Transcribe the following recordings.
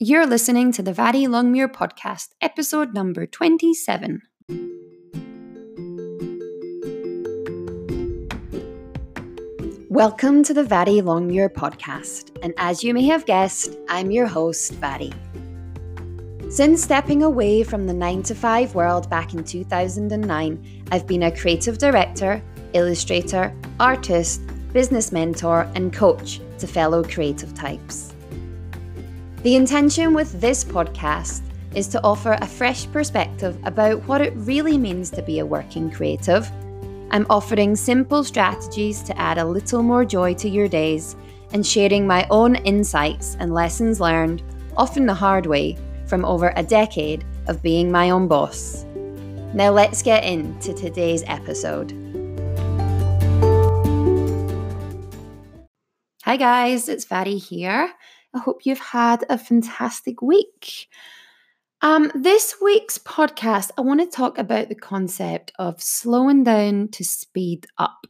You're listening to the Vari Longmuir podcast, episode number 27. Welcome to the Vari Longmuir podcast, and as you may have guessed, I'm your host, Vari. Since stepping away from the 9 to 5 world back in 2009, I've been a creative director, illustrator, artist, business mentor, and coach to fellow creative types. The intention with this podcast is to offer a fresh perspective about what it really means to be a working creative I'm offering simple strategies to add a little more joy to your days and sharing my own insights and lessons learned, often the hard way, from over a decade of being my own boss. Now let's get into today's episode. Hi guys, it's Vari here. I hope you've had a fantastic week. Um, this week's podcast, I want to talk about the concept of slowing down to speed up.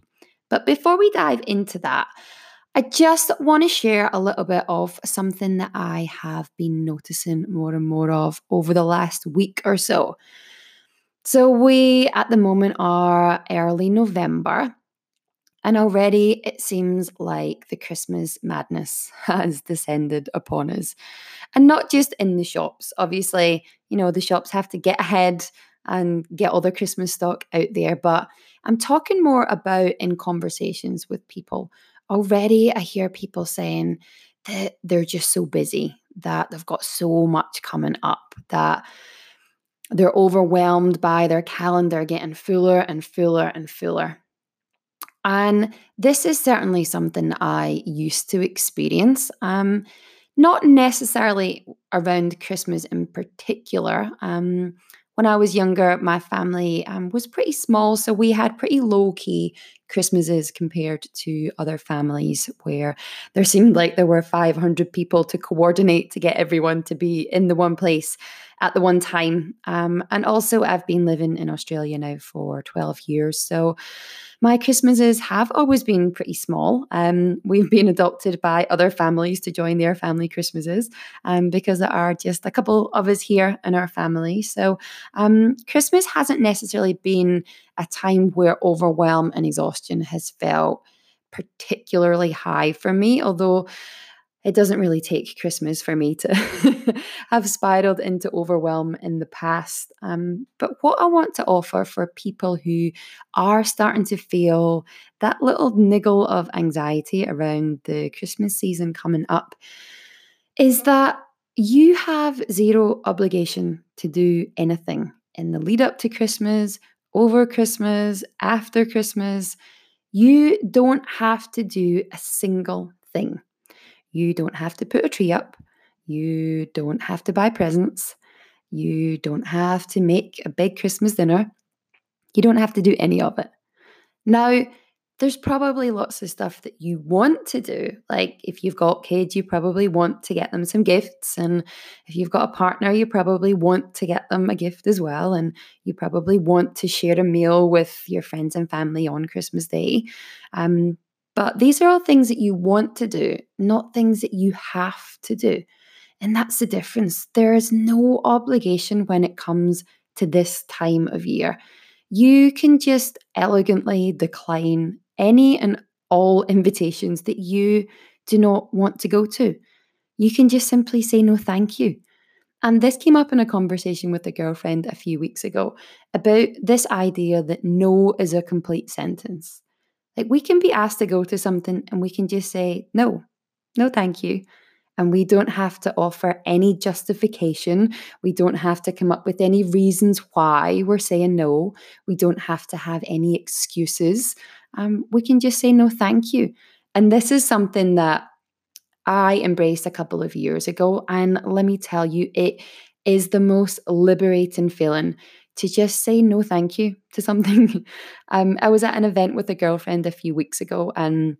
But before we dive into that, I just want to share a little bit of something that I have been noticing more and more of over the last week or so. So, we at the moment are early November, and already it seems like the Christmas madness has descended upon us. And not just in the shops. Obviously, you know, the shops have to get ahead and get all their Christmas stock out there. But I'm talking more about in conversations with people. Already, I hear people saying that they're just so busy, that they've got so much coming up, that they're overwhelmed by their calendar getting fuller and fuller and fuller. And this is certainly something I used to experience. Um, not necessarily around Christmas in particular. Um, when I was younger, my family um, was pretty small, so we had pretty low key Christmases compared to other families where there seemed like there were 500 people to coordinate to get everyone to be in the one place at the one time. Um, and also, I've been living in Australia now for 12 years. So my Christmases have always been pretty small. Um, we've been adopted by other families to join their family Christmases um, because there are just a couple of us here in our family. So um, Christmas hasn't necessarily been a time where overwhelm and exhaustion has felt particularly high for me, although it doesn't really take Christmas for me to have spiraled into overwhelm in the past. Um, but what I want to offer for people who are starting to feel that little niggle of anxiety around the Christmas season coming up is that you have zero obligation to do anything in the lead up to Christmas, over Christmas, after Christmas. You don't have to do a single thing. You don't have to put a tree up. You don't have to buy presents. You don't have to make a big Christmas dinner. You don't have to do any of it. Now, there's probably lots of stuff that you want to do. Like if you've got kids, you probably want to get them some gifts. And if you've got a partner, you probably want to get them a gift as well. And you probably want to share a meal with your friends and family on Christmas Day. Um, but these are all things that you want to do, not things that you have to do. And that's the difference. There is no obligation when it comes to this time of year. You can just elegantly decline any and all invitations that you do not want to go to. You can just simply say no, thank you. And this came up in a conversation with a girlfriend a few weeks ago about this idea that no is a complete sentence. Like we can be asked to go to something and we can just say, no, no, thank you. And we don't have to offer any justification. We don't have to come up with any reasons why we're saying no. We don't have to have any excuses. Um, we can just say no, thank you. And this is something that I embraced a couple of years ago. And let me tell you, it is the most liberating feeling to just say no thank you to something. um, I was at an event with a girlfriend a few weeks ago and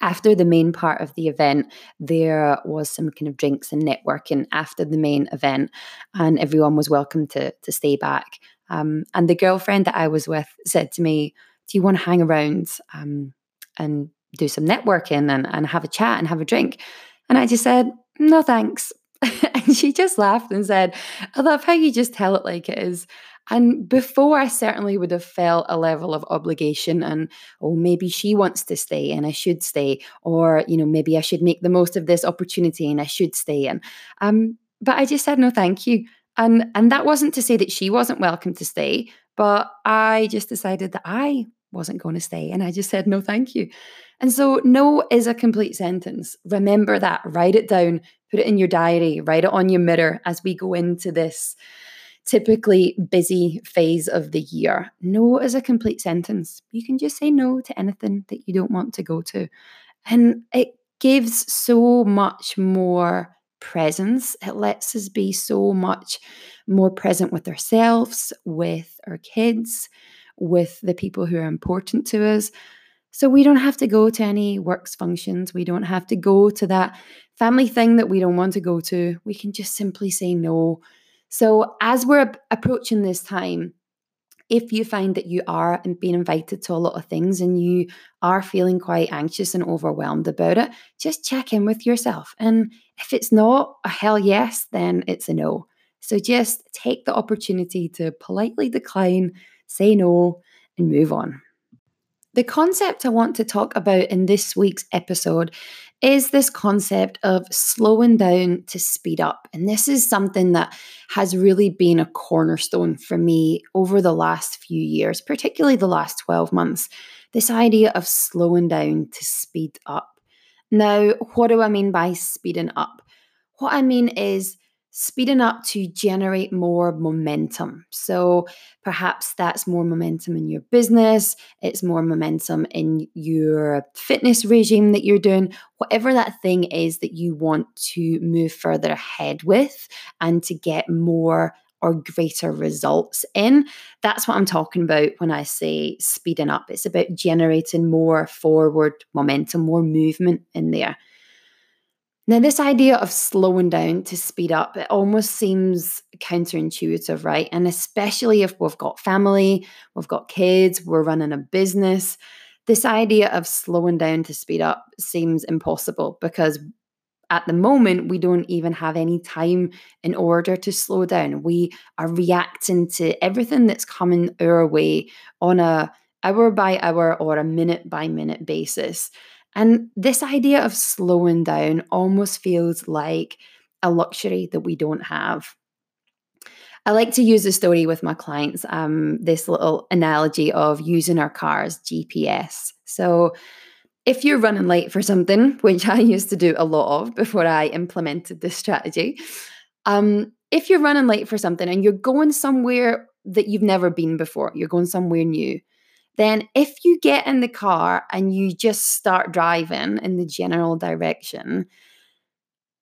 after the main part of the event, there was some kind of drinks and networking after the main event, and everyone was welcome to to stay back. Um, and the girlfriend that I was with said to me, "Do you want to hang around um, and do some networking and, and have a chat and have a drink?" And I just said, "No, thanks." And she just laughed and said, I love how you just tell it like it is. And before, I certainly would have felt a level of obligation and, oh, maybe she wants to stay and I should stay. Or, you know, maybe I should make the most of this opportunity and I should stay. And, um, but I just said, no, thank you. And, and that wasn't to say that she wasn't welcome to stay, but I just decided that I wasn't going to stay. And I just said, no, thank you. And so, no is a complete sentence. Remember that, write it down, put it in your diary, write it on your mirror as we go into this typically busy phase of the year. No is a complete sentence. You can just say no to anything that you don't want to go to. And it gives so much more presence. It lets us be so much more present with ourselves, with our kids, with the people who are important to us. So we don't have to go to any works functions. We don't have to go to that family thing that we don't want to go to. We can just simply say no so, as we're approaching this time, if you find that you are being invited to a lot of things and you are feeling quite anxious and overwhelmed about it, just check in with yourself. And if it's not a hell yes, then it's a no. So just take the opportunity to politely decline, say no, and move on. The concept I want to talk about in this week's episode is this concept of slowing down to speed up. And this is something that has really been a cornerstone for me over the last few years, particularly the last 12 months. This idea of slowing down to speed up. Now, what do I mean by speeding up? What I mean is speeding up to generate more momentum. So perhaps that's more momentum in your business, it's more momentum in your fitness regime that you're doing, whatever that thing is that you want to move further ahead with and to get more or greater results in. That's what I'm talking about when I say speeding up. It's about generating more forward momentum, more movement in there. Now, this idea of slowing down to speed up, it almost seems counterintuitive, right? And especially if we've got family, we've got kids, we're running a business, this idea of slowing down to speed up seems impossible because at the moment, we don't even have any time in order to slow down. We are reacting to everything that's coming our way on a hour by hour or a minute by minute basis. And this idea of slowing down almost feels like a luxury that we don't have. I like to use a story with my clients, um, this little analogy of using our car's GPS. So, if you're running late for something, which I used to do a lot of before I implemented this strategy, um, if you're running late for something and you're going somewhere that you've never been before, you're going somewhere new, then if you get in the car and you just start driving in the general direction,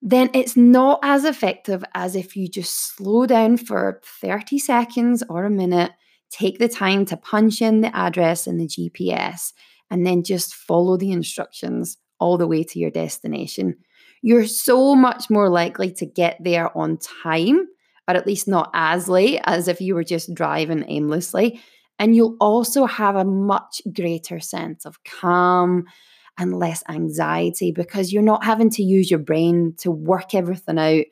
then it's not as effective as if you just slow down for 30 seconds or a minute, take the time to punch in the address in the GPS, and then just follow the instructions all the way to your destination. You're so much more likely to get there on time, or at least not as late as if you were just driving aimlessly. And you'll also have a much greater sense of calm and less anxiety because you're not having to use your brain to work everything out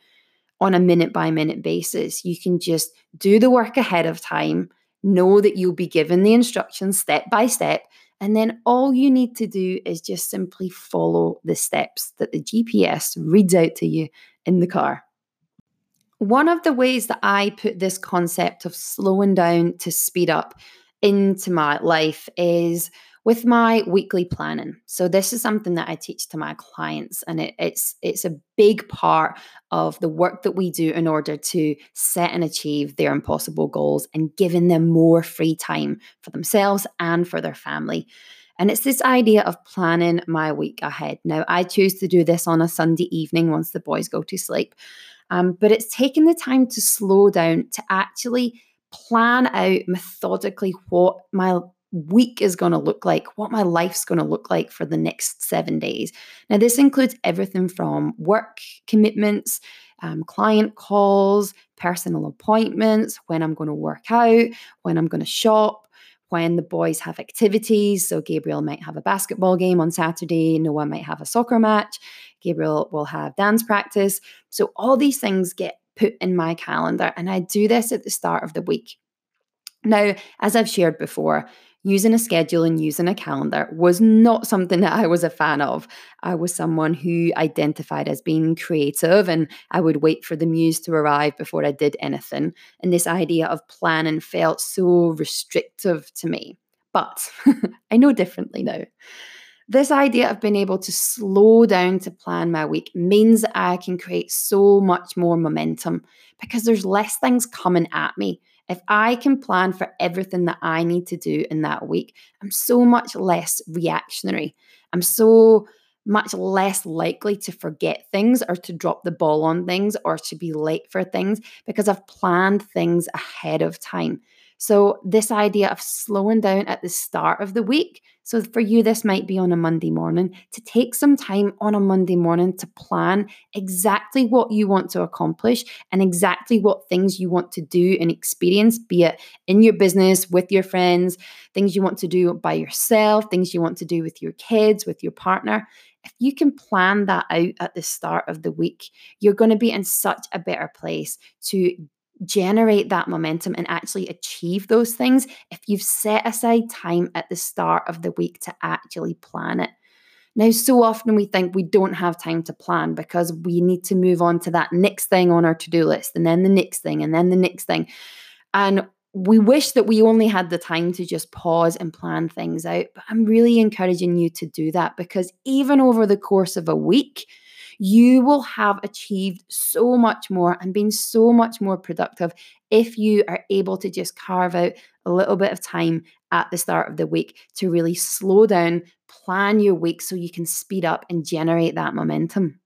on a minute by minute basis. You can just do the work ahead of time, know that you'll be given the instructions step by step, and then all you need to do is just simply follow the steps that the GPS reads out to you in the car. One of the ways that I put this concept of slowing down to speed up into my life is with my weekly planning. So this is something that I teach to my clients, and it, it's it's a big part of the work that we do in order to set and achieve their impossible goals and giving them more free time for themselves and for their family. And it's this idea of planning my week ahead. Now, I choose to do this on a Sunday evening once the boys go to sleep. Um, but it's taking the time to slow down to actually plan out methodically what my week is going to look like, what my life's going to look like for the next seven days. Now, this includes everything from work commitments, um, client calls, personal appointments, when I'm going to work out, when I'm going to shop, when the boys have activities. So Gabriel might have a basketball game on Saturday, Noah might have a soccer match, Gabriel will have dance practice. So all these things get put in my calendar, and I do this at the start of the week. Now, as I've shared before, using a schedule and using a calendar was not something that I was a fan of. I was someone who identified as being creative and I would wait for the muse to arrive before I did anything. And this idea of planning felt so restrictive to me. But I know differently now. This idea of being able to slow down to plan my week means I can create so much more momentum because there's less things coming at me if I can plan for everything that I need to do in that week, I'm so much less reactionary. I'm so much less likely to forget things or to drop the ball on things or to be late for things because I've planned things ahead of time. So, this idea of slowing down at the start of the week. So, for you, this might be on a Monday morning to take some time on a Monday morning to plan exactly what you want to accomplish and exactly what things you want to do and experience, be it in your business, with your friends, things you want to do by yourself, things you want to do with your kids, with your partner if you can plan that out at the start of the week, you're going to be in such a better place to generate that momentum and actually achieve those things if you've set aside time at the start of the week to actually plan it. Now, so often we think we don't have time to plan because we need to move on to that next thing on our to do list, and then the next thing, and then the next thing. And we wish that we only had the time to just pause and plan things out. But I'm really encouraging you to do that because even over the course of a week, you will have achieved so much more and been so much more productive if you are able to just carve out a little bit of time at the start of the week to really slow down, plan your week so you can speed up and generate that momentum.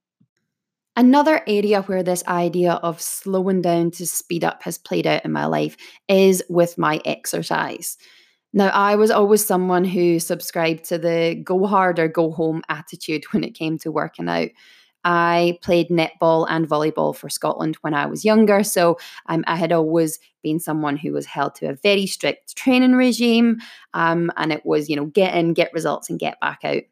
Another area where this idea of slowing down to speed up has played out in my life is with my exercise. Now, I was always someone who subscribed to the go hard or go home attitude when it came to working out. I played netball and volleyball for Scotland when I was younger. So um, I had always been someone who was held to a very strict training regime. Um, and it was, you know, get in, get results, and get back out.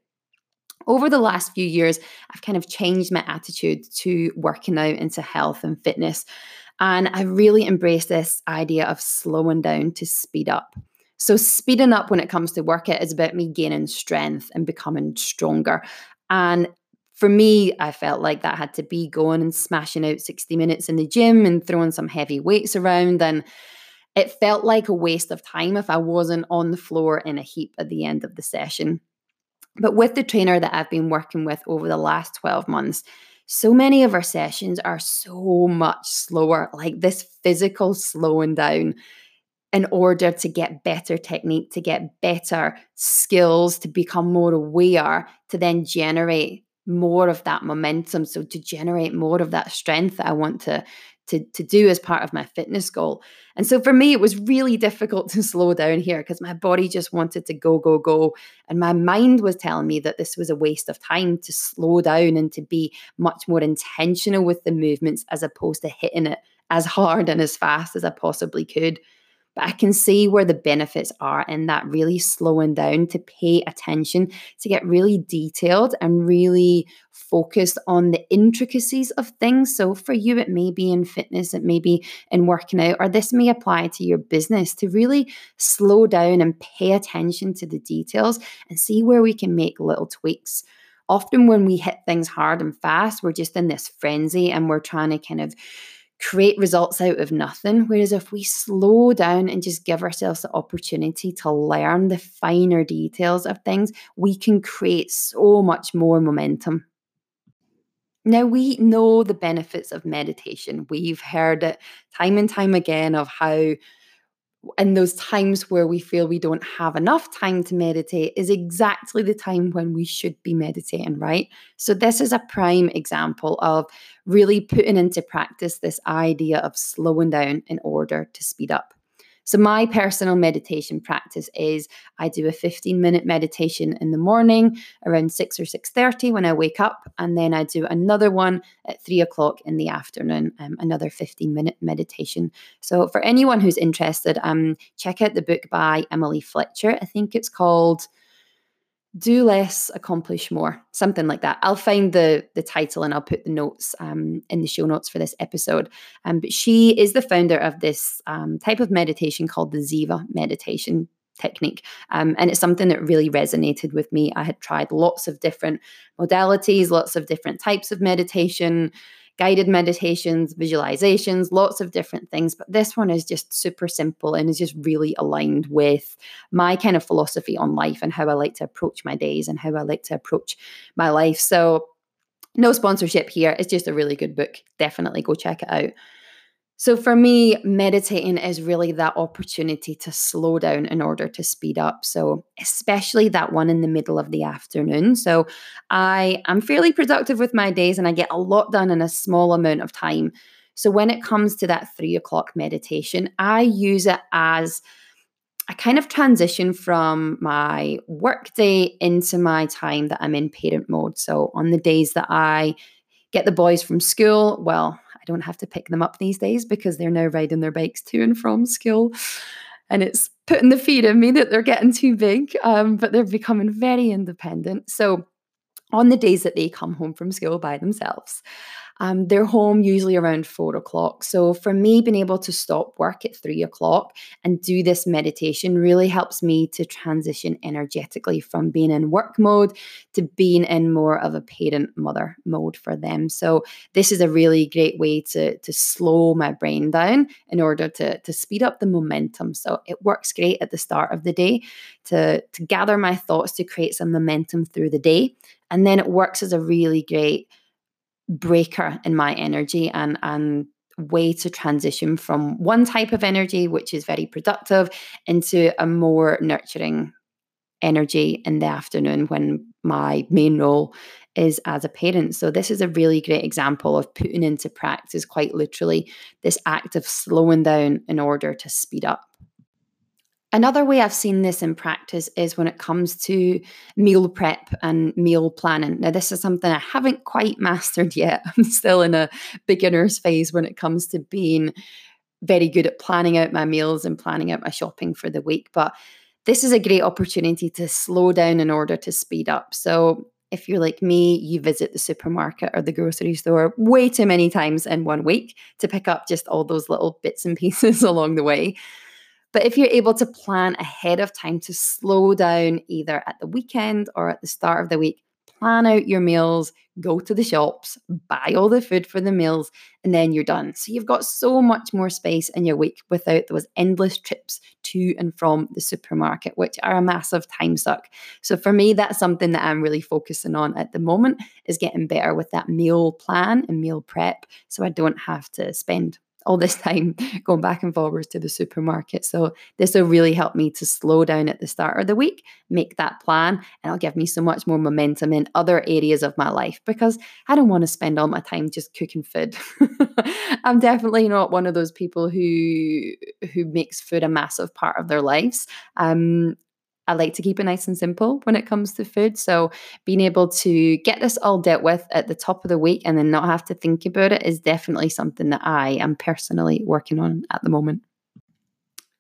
Over the last few years, I've kind of changed my attitude to working out into health and fitness. And I've really embraced this idea of slowing down to speed up. So, speeding up when it comes to workout is about me gaining strength and becoming stronger. And for me, I felt like that had to be going and smashing out 60 minutes in the gym and throwing some heavy weights around. And it felt like a waste of time if I wasn't on the floor in a heap at the end of the session. But with the trainer that I've been working with over the last 12 months, so many of our sessions are so much slower, like this physical slowing down in order to get better technique, to get better skills, to become more aware, to then generate more of that momentum. So to generate more of that strength that I want to to, to do as part of my fitness goal. And so for me, it was really difficult to slow down here because my body just wanted to go, go, go. And my mind was telling me that this was a waste of time to slow down and to be much more intentional with the movements as opposed to hitting it as hard and as fast as I possibly could. But I can see where the benefits are in that really slowing down to pay attention, to get really detailed and really focused on the intricacies of things. So for you, it may be in fitness, it may be in working out, or this may apply to your business to really slow down and pay attention to the details and see where we can make little tweaks often when we hit things hard and fast, we're just in this frenzy and we're trying to kind of create results out of nothing. Whereas if we slow down and just give ourselves the opportunity to learn the finer details of things, we can create so much more momentum. Now, we know the benefits of meditation. We've heard it time and time again of how in those times where we feel we don't have enough time to meditate is exactly the time when we should be meditating, right? So, this is a prime example of really putting into practice this idea of slowing down in order to speed up. So my personal meditation practice is I do a 15 minute meditation in the morning around 6 or 6.30 when I wake up. And then I do another one at 3 o'clock in the afternoon, um, another 15 minute meditation. So for anyone who's interested, um, check out the book by Emily Fletcher. I think it's called do less accomplish more something like that. I'll find the the title and i'll put the notes um, in the show notes for this episode. Um, but she is the founder of this um, type of meditation called the ziva meditation technique. Um, and it's something that really resonated with me. I had tried lots of different modalities lots of different types of meditation guided meditations, visualizations, lots of different things. But this one is just super simple and is just really aligned with my kind of philosophy on life and how I like to approach my days and how I like to approach my life. So, no sponsorship here. It's just a really good book. Definitely go check it out. So for me, meditating is really that opportunity to slow down in order to speed up. So, especially that one in the middle of the afternoon. So, I am fairly productive with my days and I get a lot done in a small amount of time. So, when it comes to that three o'clock meditation, I use it as a kind of transition from my work day into my time that I'm in parent mode. So, on the days that I get the boys from school, well, don't have to pick them up these days because they're now riding their bikes to and from school. And it's putting the fear in me that they're getting too big, um, but they're becoming very independent. So, on the days that they come home from school by themselves, um, they're home usually around four o'clock. So for me, being able to stop work at three o'clock and do this meditation really helps me to transition energetically from being in work mode to being in more of a parent mother mode for them. So this is a really great way to, to slow my brain down in order to, to speed up the momentum. So it works great at the start of the day to, to gather my thoughts to create some momentum through the day. And then it works as a really great breaker in my energy and and way to transition from one type of energy which is very productive into a more nurturing energy in the afternoon when my main role is as a parent. So, this is a really great example of putting into practice, quite literally, this act of slowing down in order to speed up. Another way I've seen this in practice is when it comes to meal prep and meal planning. Now, this is something I haven't quite mastered yet. I'm still in a beginner's phase when it comes to being very good at planning out my meals and planning out my shopping for the week. But this is a great opportunity to slow down in order to speed up. So, if you're like me, you visit the supermarket or the grocery store way too many times in one week to pick up just all those little bits and pieces along the way. But if you're able to plan ahead of time to slow down either at the weekend or at the start of the week, plan out your meals, go to the shops, buy all the food for the meals, and then you're done. So you've got so much more space in your week without those endless trips to and from the supermarket, which are a massive time suck. So for me, that's something that I'm really focusing on at the moment is getting better with that meal plan and meal prep so I don't have to spend all this time going back and forwards to the supermarket. So this will really help me to slow down at the start of the week, make that plan, and it'll give me so much more momentum in other areas of my life because I don't want to spend all my time just cooking food. I'm definitely not one of those people who who makes food a massive part of their lives. Um, I like to keep it nice and simple when it comes to food. So being able to get this all dealt with at the top of the week and then not have to think about it is definitely something that I am personally working on at the moment.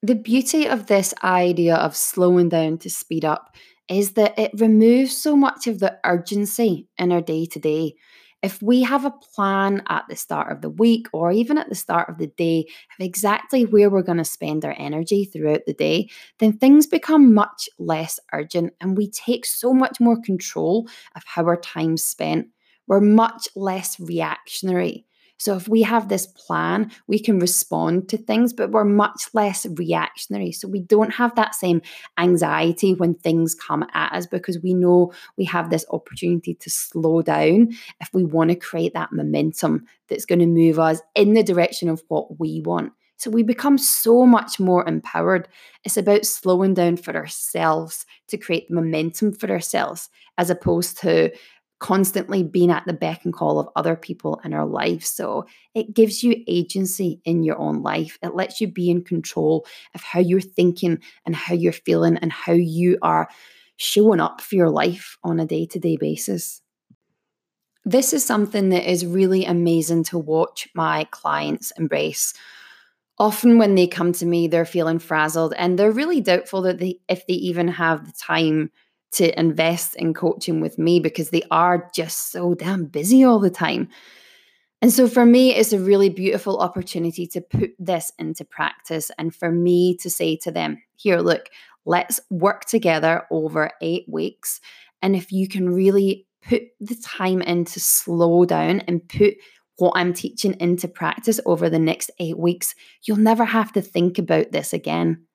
The beauty of this idea of slowing down to speed up is that it removes so much of the urgency in our day to day. If we have a plan at the start of the week or even at the start of the day of exactly where we're going to spend our energy throughout the day, then things become much less urgent and we take so much more control of how our time's spent. We're much less reactionary. So if we have this plan, we can respond to things, but we're much less reactionary. So we don't have that same anxiety when things come at us because we know we have this opportunity to slow down if we want to create that momentum that's going to move us in the direction of what we want. So we become so much more empowered. It's about slowing down for ourselves to create momentum for ourselves as opposed to constantly being at the beck and call of other people in our life. So it gives you agency in your own life. It lets you be in control of how you're thinking and how you're feeling and how you are showing up for your life on a day to day basis. This is something that is really amazing to watch my clients embrace. Often, when they come to me, they're feeling frazzled and they're really doubtful that they, if they even have the time to invest in coaching with me because they are just so damn busy all the time. And so for me, it's a really beautiful opportunity to put this into practice and for me to say to them, here, look, let's work together over eight weeks. And if you can really put the time in to slow down and put what I'm teaching into practice over the next eight weeks, you'll never have to think about this again.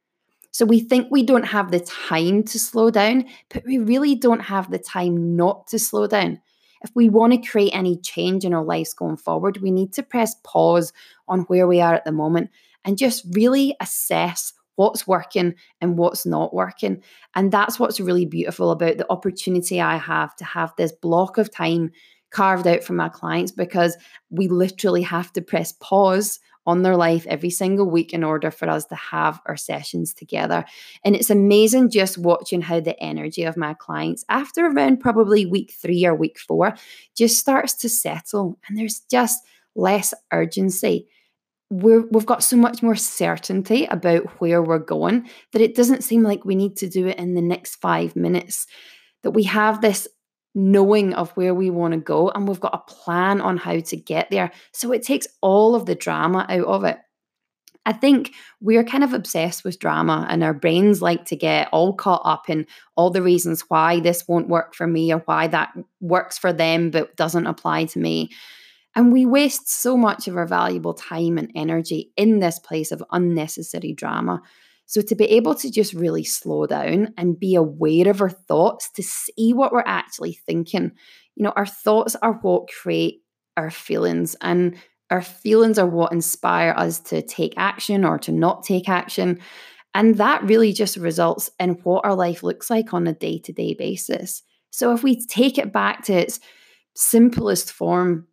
So we think we don't have the time to slow down, but we really don't have the time not to slow down. If we want to create any change in our lives going forward, we need to press pause on where we are at the moment and just really assess what's working and what's not working. And that's what's really beautiful about the opportunity I have to have this block of time carved out for my clients because we literally have to press pause on their life every single week in order for us to have our sessions together. And it's amazing just watching how the energy of my clients, after around probably week three or week four, just starts to settle. And there's just less urgency. We're, we've got so much more certainty about where we're going that it doesn't seem like we need to do it in the next five minutes. That we have this knowing of where we want to go and we've got a plan on how to get there. So it takes all of the drama out of it. I think we're kind of obsessed with drama and our brains like to get all caught up in all the reasons why this won't work for me or why that works for them but doesn't apply to me. And we waste so much of our valuable time and energy in this place of unnecessary drama. So, to be able to just really slow down and be aware of our thoughts, to see what we're actually thinking. You know, our thoughts are what create our feelings, and our feelings are what inspire us to take action or to not take action. And that really just results in what our life looks like on a day to day basis. So, if we take it back to its simplest form,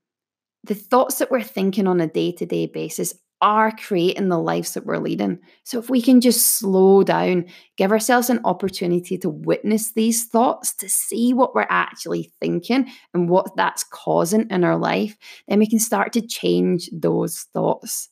the thoughts that we're thinking on a day to day basis are creating the lives that we're leading. So, if we can just slow down, give ourselves an opportunity to witness these thoughts, to see what we're actually thinking and what that's causing in our life, then we can start to change those thoughts.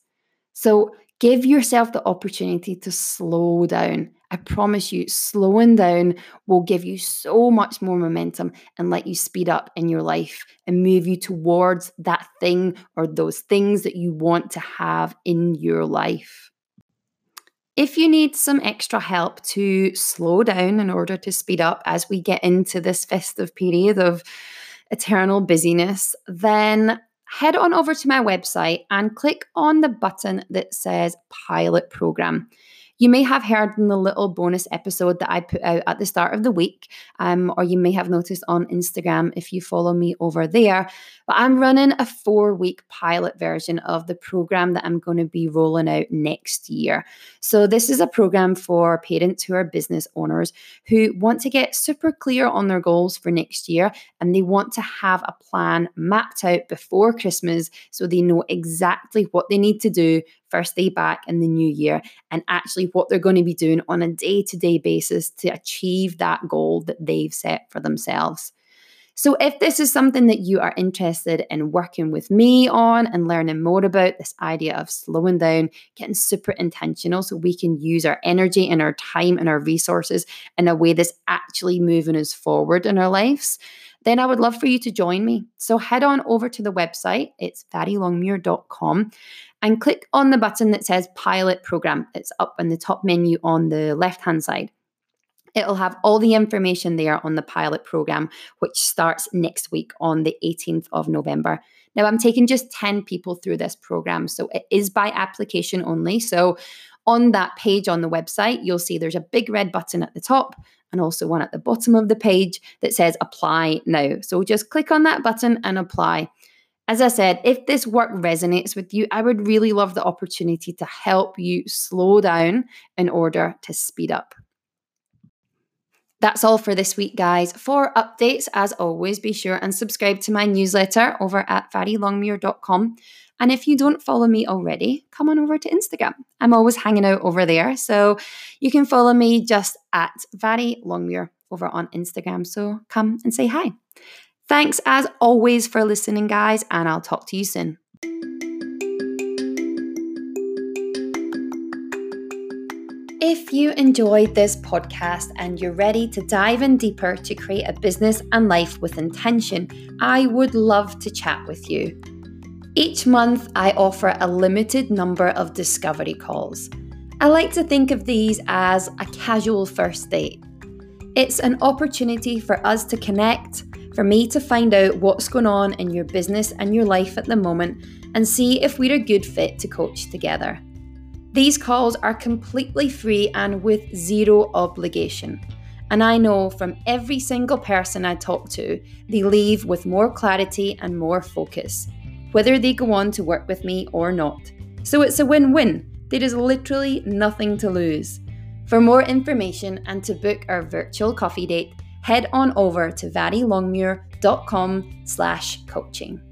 So, give yourself the opportunity to slow down I promise you, slowing down will give you so much more momentum and let you speed up in your life and move you towards that thing or those things that you want to have in your life. If you need some extra help to slow down in order to speed up as we get into this festive period of eternal busyness, then head on over to my website and click on the button that says Pilot Program. You may have heard in the little bonus episode that I put out at the start of the week, um, or you may have noticed on Instagram if you follow me over there. But I'm running a four week pilot version of the program that I'm going to be rolling out next year. So, this is a program for parents who are business owners who want to get super clear on their goals for next year and they want to have a plan mapped out before Christmas so they know exactly what they need to do first day back in the new year and actually what they're going to be doing on a day to day basis to achieve that goal that they've set for themselves. So, if this is something that you are interested in working with me on and learning more about this idea of slowing down, getting super intentional so we can use our energy and our time and our resources in a way that's actually moving us forward in our lives, then I would love for you to join me. So, head on over to the website, it's varilongmuir.com, and click on the button that says Pilot Program. It's up in the top menu on the left hand side. It'll have all the information there on the pilot program, which starts next week on the 18th of November. Now, I'm taking just 10 people through this program, so it is by application only. So, on that page on the website, you'll see there's a big red button at the top and also one at the bottom of the page that says apply now. So, just click on that button and apply. As I said, if this work resonates with you, I would really love the opportunity to help you slow down in order to speed up. That's all for this week, guys. For updates, as always, be sure and subscribe to my newsletter over at varilongmuir.com. And if you don't follow me already, come on over to Instagram. I'm always hanging out over there. So you can follow me just at Vari Longmuir over on Instagram. So come and say hi. Thanks as always for listening, guys, and I'll talk to you soon. If you enjoyed this podcast and you're ready to dive in deeper to create a business and life with intention, I would love to chat with you. Each month, I offer a limited number of discovery calls. I like to think of these as a casual first date. It's an opportunity for us to connect, for me to find out what's going on in your business and your life at the moment, and see if we're a good fit to coach together. These calls are completely free and with zero obligation. And I know from every single person I talk to, they leave with more clarity and more focus, whether they go on to work with me or not. So it's a win win. There is literally nothing to lose. For more information and to book our virtual coffee date, head on over to varilongmuir.com slash coaching.